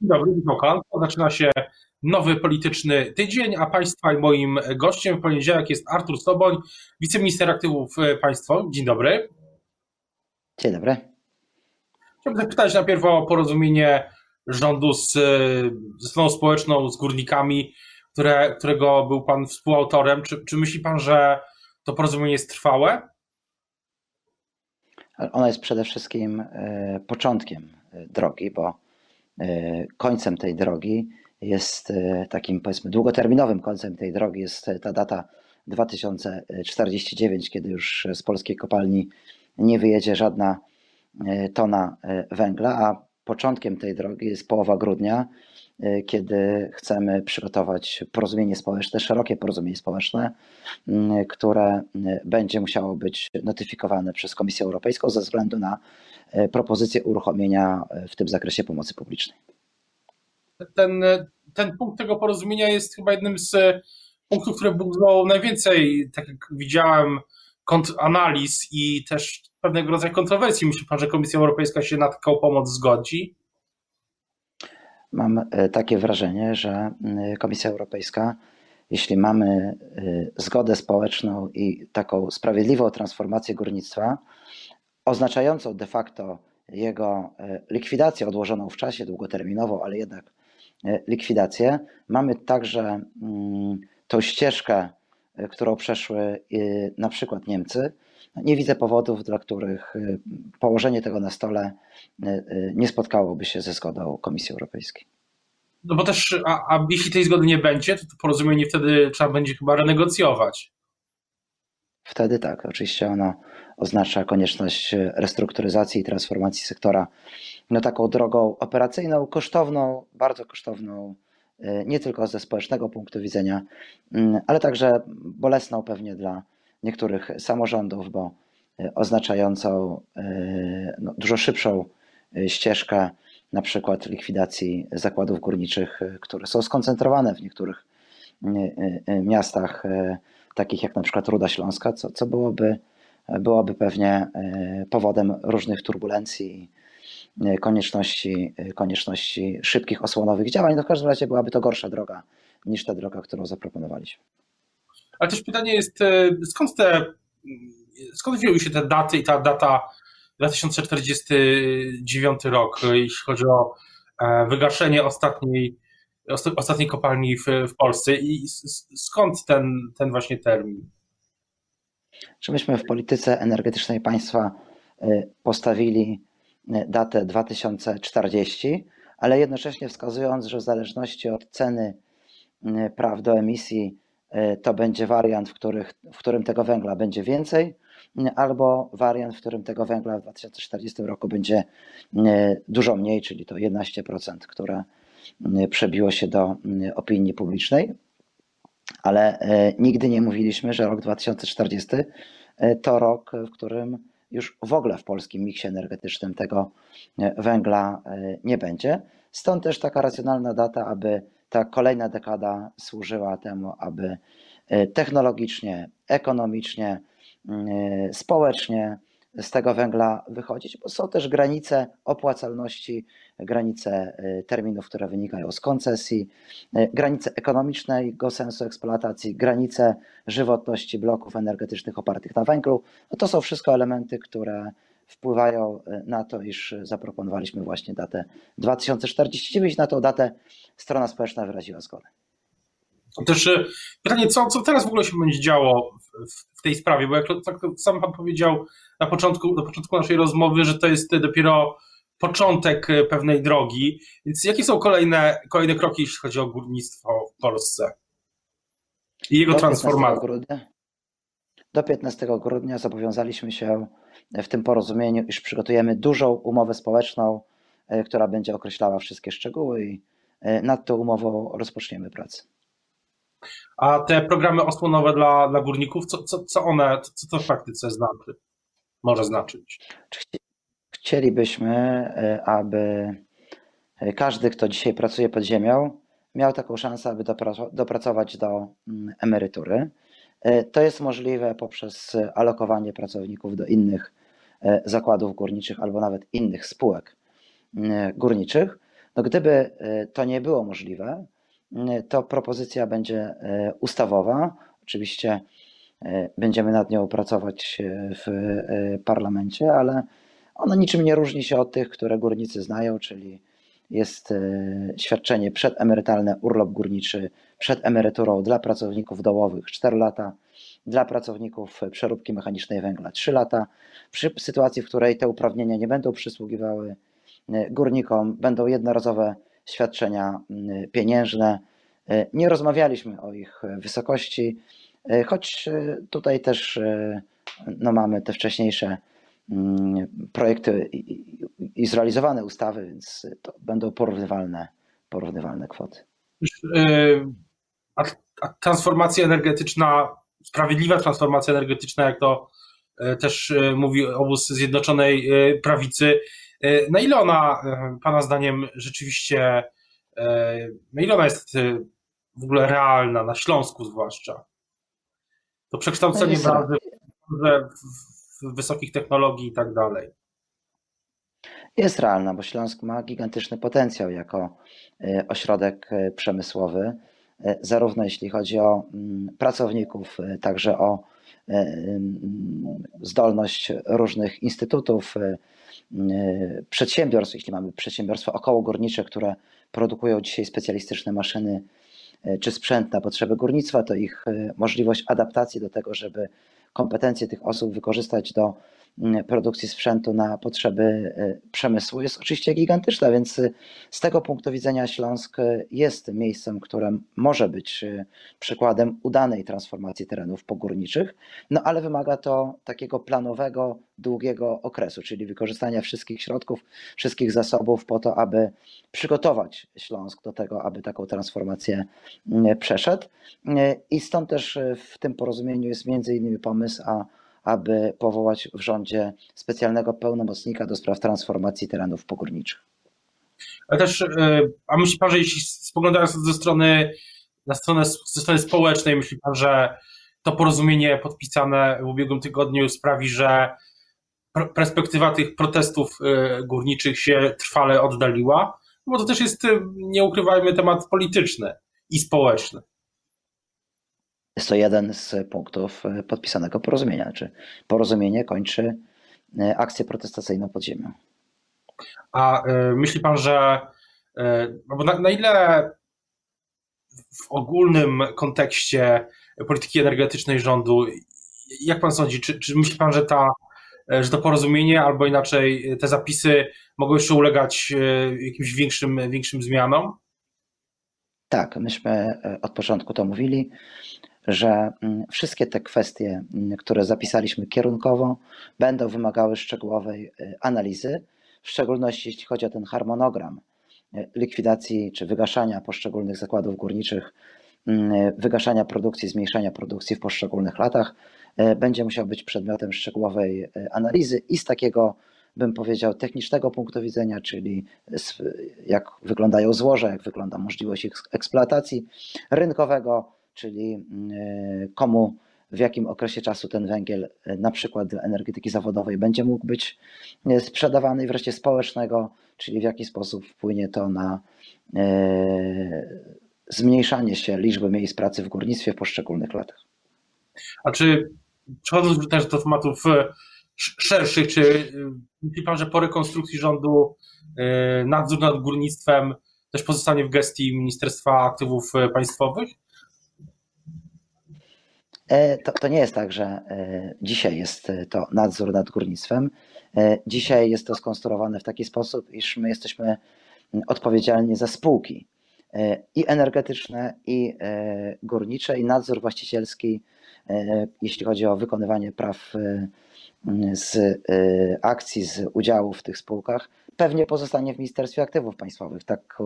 Dzień dobry, Michał Zaczyna się nowy polityczny tydzień, a Państwa i moim gościem w poniedziałek jest Artur Soboń, wiceminister aktywów państwowych. Dzień dobry. Dzień dobry. Chciałbym zapytać najpierw o porozumienie rządu z, ze stroną społeczną, z górnikami, które, którego był Pan współautorem. Czy, czy myśli Pan, że to porozumienie jest trwałe? Ono jest przede wszystkim e, początkiem e, drogi, bo e, końcem tej drogi jest takim powiedzmy długoterminowym końcem tej drogi jest ta data 2049, kiedy już z polskiej kopalni nie wyjedzie żadna tona węgla, a początkiem tej drogi jest połowa grudnia, kiedy chcemy przygotować porozumienie społeczne, szerokie porozumienie społeczne, y, które y, będzie musiało być notyfikowane przez Komisję Europejską ze względu na propozycję uruchomienia w tym zakresie pomocy publicznej. Ten, ten punkt tego porozumienia jest chyba jednym z punktów, które budzą najwięcej, tak jak widziałem, analiz i też pewnego rodzaju kontrowersji. Myśli pan, że Komisja Europejska się na taką pomoc zgodzi? Mam e, takie wrażenie, że Komisja Europejska, jeśli mamy e, zgodę społeczną i taką sprawiedliwą transformację górnictwa, oznaczającą de facto jego e, likwidację odłożoną w czasie, długoterminową, ale jednak likwidację, mamy także tą ścieżkę, którą przeszły na przykład Niemcy, nie widzę powodów, dla których y, położenie tego na stole y, y, nie spotkałoby się ze zgodą Komisji Europejskiej. No bo też, a, a jeśli tej zgody nie będzie, to, to porozumienie wtedy trzeba będzie chyba renegocjować. Wtedy tak, oczywiście ono oznacza konieczność restrukturyzacji i transformacji sektora no taką drogą operacyjną, kosztowną, bardzo kosztowną, nie tylko ze społecznego punktu widzenia, ale także bolesną pewnie dla niektórych samorządów, bo e, oznaczającą e, no, dużo szybszą e, ścieżkę na przykład likwidacji zakładów górniczych, które są skoncentrowane w niektórych miastach, takich jak na przykład Ruda Śląska, co, co byłoby, byłoby pewnie powodem różnych turbulencji konieczności, konieczności szybkich osłonowych działań. No w każdym razie byłaby to gorsza droga niż ta droga, którą zaproponowaliśmy. Ale też pytanie jest, e, skąd te, skąd wzięły się te daty i ta data 2049 rok, jeśli chodzi o e, wygaszenie ostatniej, ostatniej kopalni w, w Polsce i skąd ten, ten właśnie termin? Czy myśmy w polityce energetycznej państwa e, postawili datę 2040, ale jednocześnie wskazując, że w zależności od ceny praw do emisji to będzie wariant, w, których, w którym tego węgla będzie więcej, albo wariant, w którym tego węgla w 2040 roku będzie e, dużo mniej, czyli to 11%, które e, przebiło się do opinii publicznej. Ale nigdy nie mówiliśmy, że rok 2040 to rok, w którym już w ogóle w polskim miksie energetycznym tego węgla nie będzie. Stąd też taka racjonalna data, aby ta kolejna dekada służyła temu, aby e, technologicznie, ekonomicznie, e, społecznie z tego węgla wychodzić, bo są też granice opłacalności, granice e, terminów, które wynikają z koncesji, granice ekonomicznego sensu eksploatacji, granice żywotności bloków energetycznych opartych na węglu. No to są wszystko elementy, które wpływają e, na to, iż zaproponowaliśmy właśnie datę 2049. Na tą datę strona społeczna wyraziła zgodę. Też e, pytanie, co, co teraz w ogóle się będzie działo w, w tej sprawie, bo jak tak sam Pan powiedział na początku, na początku naszej rozmowy, że to jest dopiero początek e, pewnej drogi, więc jakie są kolejne, kolejne kroki, jeśli chodzi o górnictwo w Polsce i jego transformację? Do 15 grudnia zobowiązaliśmy się w tym porozumieniu, iż przygotujemy dużą umowę społeczną, e, która będzie określała wszystkie szczegóły i e, nad tą umową rozpoczniemy pracę. A te programy osłonowe dla, dla górników, co, co, co one, co to w praktyce znaczy? Może znaczyć? Chcielibyśmy, e, aby każdy, kto dzisiaj pracuje pod ziemią, miał taką szansę, aby dopracować do mm, emerytury. To jest możliwe poprzez alokowanie pracowników do innych zakładów górniczych albo nawet innych spółek e, górniczych. No, gdyby to nie było możliwe, to propozycja będzie ustawowa. Oczywiście będziemy nad nią pracować w parlamencie, ale ona niczym nie różni się od tych, które górnicy znają, czyli jest e, świadczenie przedemerytalne, urlop górniczy przed emeryturą dla pracowników dołowych 4 lata, dla pracowników przeróbki mechanicznej węgla 3 lata. Przy sytuacji, w której te uprawnienia nie będą przysługiwały e, górnikom, będą jednorazowe świadczenia pieniężne. E, nie rozmawialiśmy o ich wysokości, choć tutaj też no, mamy te wcześniejsze Mm, projekty i zrealizowane ustawy, więc to będą porównywalne, porównywalne kwoty. Y, a, transformacja energetyczna, sprawiedliwa transformacja energetyczna, jak to y, też y, mówi obóz Zjednoczonej Prawicy, na ile ona Pana zdaniem rzeczywiście, na ile ona jest w ogóle realna, na Śląsku zwłaszcza? To przekształcenie branży w wysokich technologii i tak dalej. Jest realna, bo Śląsk ma gigantyczny potencjał jako e, ośrodek e, przemysłowy, e, zarówno jeśli chodzi o mm, pracowników, także o mm, zdolność różnych instytutów, przedsiębiorstw, jeśli mamy przedsiębiorstwa okołogórnicze, które produkują dzisiaj specjalistyczne maszyny czy sprzęt na potrzeby górnictwa, to ich możliwość adaptacji do tego, żeby kompetencje tych osób wykorzystać do produkcji sprzętu na potrzeby y, przemysłu jest oczywiście gigantyczna, więc y, z tego punktu widzenia Śląsk y, jest miejscem, które może być przykładem udanej transformacji terenów pogórniczych, no ale wymaga to takiego planowego, długiego okresu, czyli wykorzystania wszystkich środków, wszystkich zasobów po to, aby przygotować Śląsk do tego, aby taką transformację mm, przeszedł. I stąd też w tym porozumieniu jest między innymi pomysł, a aby powołać w rządzie specjalnego pełnomocnika do spraw transformacji terenów pogórniczych. Ale też, e, a myśli pan, że jeśli spoglądając ze strony, na stronę, ze strony społecznej, myśli pan, że to porozumienie podpisane w ubiegłym tygodniu sprawi, że perspektywa tych protestów e, górniczych się trwale oddaliła? Bo to też jest, e, nie ukrywajmy, temat polityczny i społeczny. Jest to jeden z punktów e, podpisanego porozumienia. Czy porozumienie kończy e, akcję protestacyjną pod ziemią. A y, myśli pan, że y, na, na ile w ogólnym kontekście polityki energetycznej rządu, jak pan sądzi, czy, czy myśli pan, że, ta, że to porozumienie albo inaczej te zapisy mogą jeszcze ulegać jakimś większym, większym zmianom? Tak, myśmy od początku to mówili że mm, wszystkie te kwestie, mm, które zapisaliśmy kierunkowo, będą wymagały szczegółowej y, analizy, w szczególności jeśli chodzi o ten harmonogram y, likwidacji czy wygaszania poszczególnych zakładów górniczych, mm, wygaszania produkcji, zmniejszania produkcji w poszczególnych latach, y, będzie musiał być przedmiotem szczegółowej analizy i z takiego bym powiedział, technicznego punktu widzenia, czyli jak wyglądają złoża, jak wygląda możliwość ich eksploatacji, rynkowego, czyli mm, e, komu w jakim okresie czasu ten węgiel, e, na przykład dla energetyki zawodowej, będzie mógł być e, sprzedawany, i wreszcie społecznego, czyli w jaki sposób wpłynie to na zmniejszanie się liczby miejsc pracy w górnictwie w poszczególnych latach. A czy przechodząc też do tematów szerszych, czy myśli Pan, że po rekonstrukcji rządu nadzór nad górnictwem też pozostanie w gestii Ministerstwa Aktywów Państwowych? E, to, to nie jest tak, że e, dzisiaj jest to nadzór nad górnictwem. E, dzisiaj jest to skonstruowane w taki sposób, iż my jesteśmy odpowiedzialni za spółki i energetyczne, i górnicze, i nadzór właścicielski, jeśli chodzi o wykonywanie praw z akcji, z udziałów w tych spółkach, pewnie pozostanie w Ministerstwie Aktywów Państwowych. Tak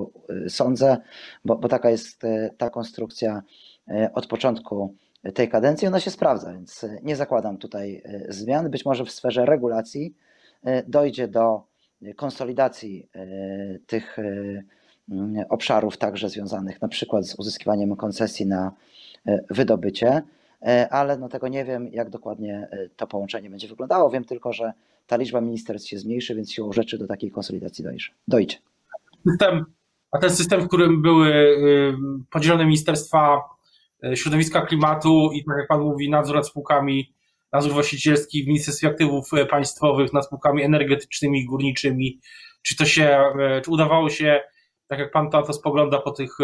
sądzę, bo, bo taka jest ta konstrukcja od początku tej kadencji, ona się sprawdza, więc e, nie zakładam tutaj e, zmian. Być może w sferze regulacji e, dojdzie do konsolidacji tych obszarów, także związanych na przykład z uzyskiwaniem koncesji na wydobycie, ale no tego nie wiem, jak dokładnie to połączenie będzie wyglądało. Wiem tylko, że ta liczba ministerstw się zmniejszy, więc siłą rzeczy do takiej konsolidacji dojdzie. System A ten system, w którym były y, podzielone ministerstwa środowiska, klimatu i tak jak Pan mówi, nadzór nad spółkami, nadzór właścicielski w Ministerstwie Aktywów Państwowych nad spółkami energetycznymi górniczymi, czy to się, czy udawało się, tak jak Pan to, spogląda po tych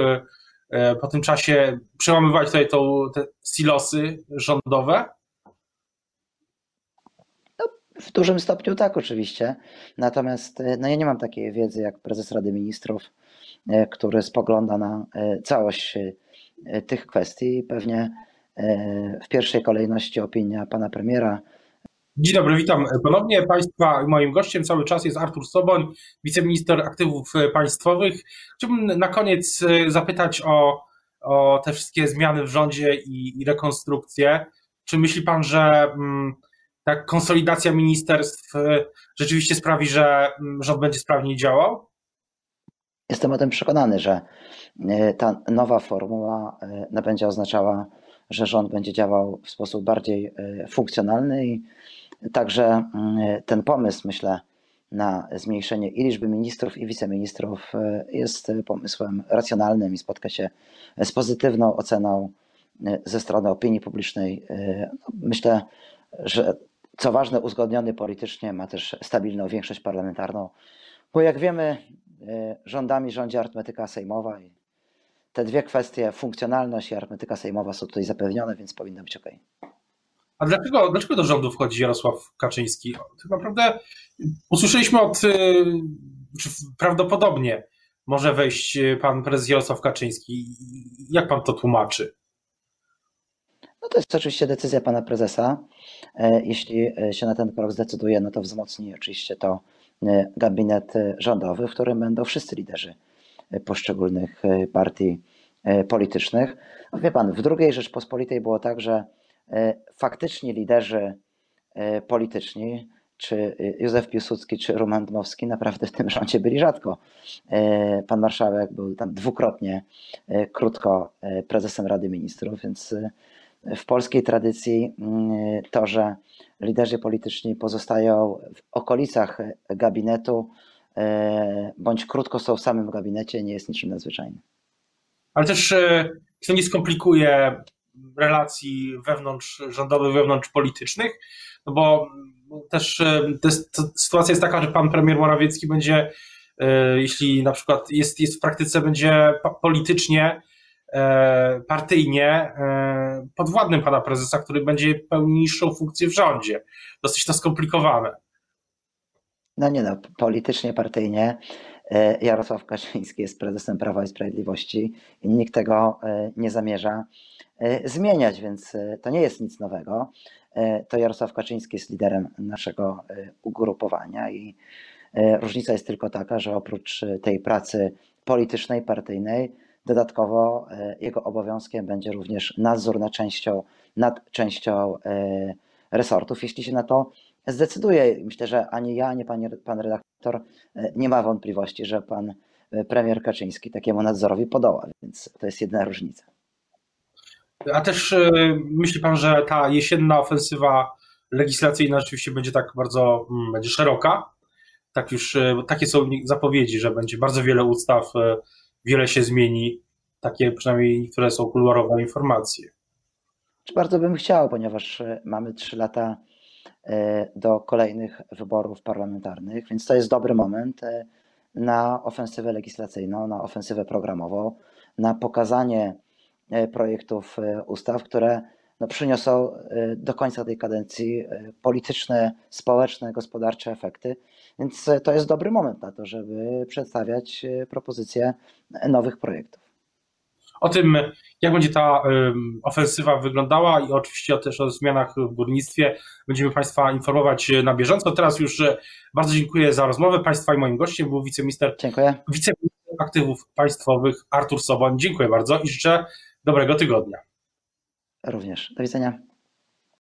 po tym czasie przełamywać tutaj te silosy rządowe? W dużym stopniu tak, oczywiście. Natomiast e, no ja nie mam takiej wiedzy jak prezes Rady Ministrów, e, który spogląda na e, całość tych kwestii. Pewnie w pierwszej kolejności opinia pana premiera. Dzień dobry, witam ponownie Państwa. Moim gościem cały czas jest Artur Soboń, wiceminister aktywów państwowych. Chciałbym na koniec zapytać o, o te wszystkie zmiany w rządzie i, i rekonstrukcję. Czy myśli Pan, że. Mm, tak, konsolidacja ministerstw e, rzeczywiście sprawi, że mm, rząd będzie sprawniej działał? Jestem o tym przekonany, że e, ta nowa formuła e, będzie oznaczała, że rząd będzie działał w sposób bardziej funkcjonalny i także mm, ten pomysł, myślę, na zmniejszenie i liczby ministrów, i wiceministrów jest pomysłem racjonalnym i spotka się z pozytywną oceną ze strony opinii publicznej. No, myślę, że co ważne, uzgodniony politycznie, ma też stabilną większość parlamentarną, bo jak wiemy, e, rządami rządzi arytmetyka sejmowa i te dwie kwestie, funkcjonalność i arytmetyka sejmowa są tutaj zapewnione, więc powinno być ok. A dlaczego, dlaczego do rządu wchodzi Jarosław Kaczyński? Tak naprawdę usłyszeliśmy od, e, czy prawdopodobnie może wejść pan prezes Jarosław Kaczyński. Jak pan to tłumaczy? No to jest oczywiście decyzja pana prezesa. E, jeśli e, się na ten krok zdecyduje, no to wzmocni oczywiście to e, gabinet rządowy, w którym będą wszyscy liderzy poszczególnych partii politycznych. No wie pan, w drugiej Rzeczpospolitej było tak, że faktycznie liderzy polityczni, czy Józef Piłsudski, czy Roman Dmowski naprawdę w tym rządzie byli rzadko. Pan marszałek był tam dwukrotnie krótko prezesem Rady Ministrów, więc w polskiej tradycji mm, to, że liderzy polityczni pozostają w okolicach gabinetu e, bądź krótko są w samym gabinecie, nie jest niczym nadzwyczajnym. Ale też e, to nie skomplikuje relacji wewnątrz rządowych, wewnątrz politycznych, no bo też e, sytuacja jest taka, że pan premier Morawiecki będzie, jeśli na przykład jest, jest w praktyce, będzie politycznie partyjnie e, podwładnym pana prezesa, który będzie pełnił niższą funkcję w rządzie. Dosyć to skomplikowane. No nie no, politycznie, partyjnie e, Jarosław Kaczyński jest prezesem Prawa i Sprawiedliwości i nikt tego nie zamierza zmieniać, więc to nie jest nic nowego. To Jarosław Kaczyński jest liderem naszego ugrupowania i różnica jest tylko taka, że oprócz tej pracy politycznej, partyjnej, Dodatkowo e, jego obowiązkiem będzie również nadzór nad częścią, nad częścią e, resortów, jeśli się na to zdecyduje. Myślę, że ani ja, ani pan, pan redaktor e, nie ma wątpliwości, że pan premier Kaczyński takiemu nadzorowi podoła, więc to jest jedna różnica. A też myśli pan, że ta jesienna ofensywa legislacyjna rzeczywiście będzie tak bardzo mm, będzie szeroka? Tak już, takie są zapowiedzi, że będzie bardzo wiele ustaw wiele się zmieni. Takie przynajmniej niektóre są kuluarowe informacje. Bardzo bym chciał, ponieważ e, mamy trzy lata e, do kolejnych wyborów parlamentarnych, więc to jest dobry moment e, na ofensywę legislacyjną, na ofensywę programową, na pokazanie projektów ustaw, które no, przyniosą do końca tej kadencji polityczne, społeczne, gospodarcze efekty. Więc e, to jest dobry moment na to, żeby przedstawiać propozycje nowych projektów. O tym, jak będzie ta ofensywa wyglądała i oczywiście też o zmianach w górnictwie będziemy Państwa informować na bieżąco. Teraz już bardzo dziękuję za rozmowę. Państwa i moim gościem był wiceminister, dziękuję. wiceminister aktywów państwowych Artur Soboń. Dziękuję bardzo i życzę dobrego tygodnia. Również. Do widzenia.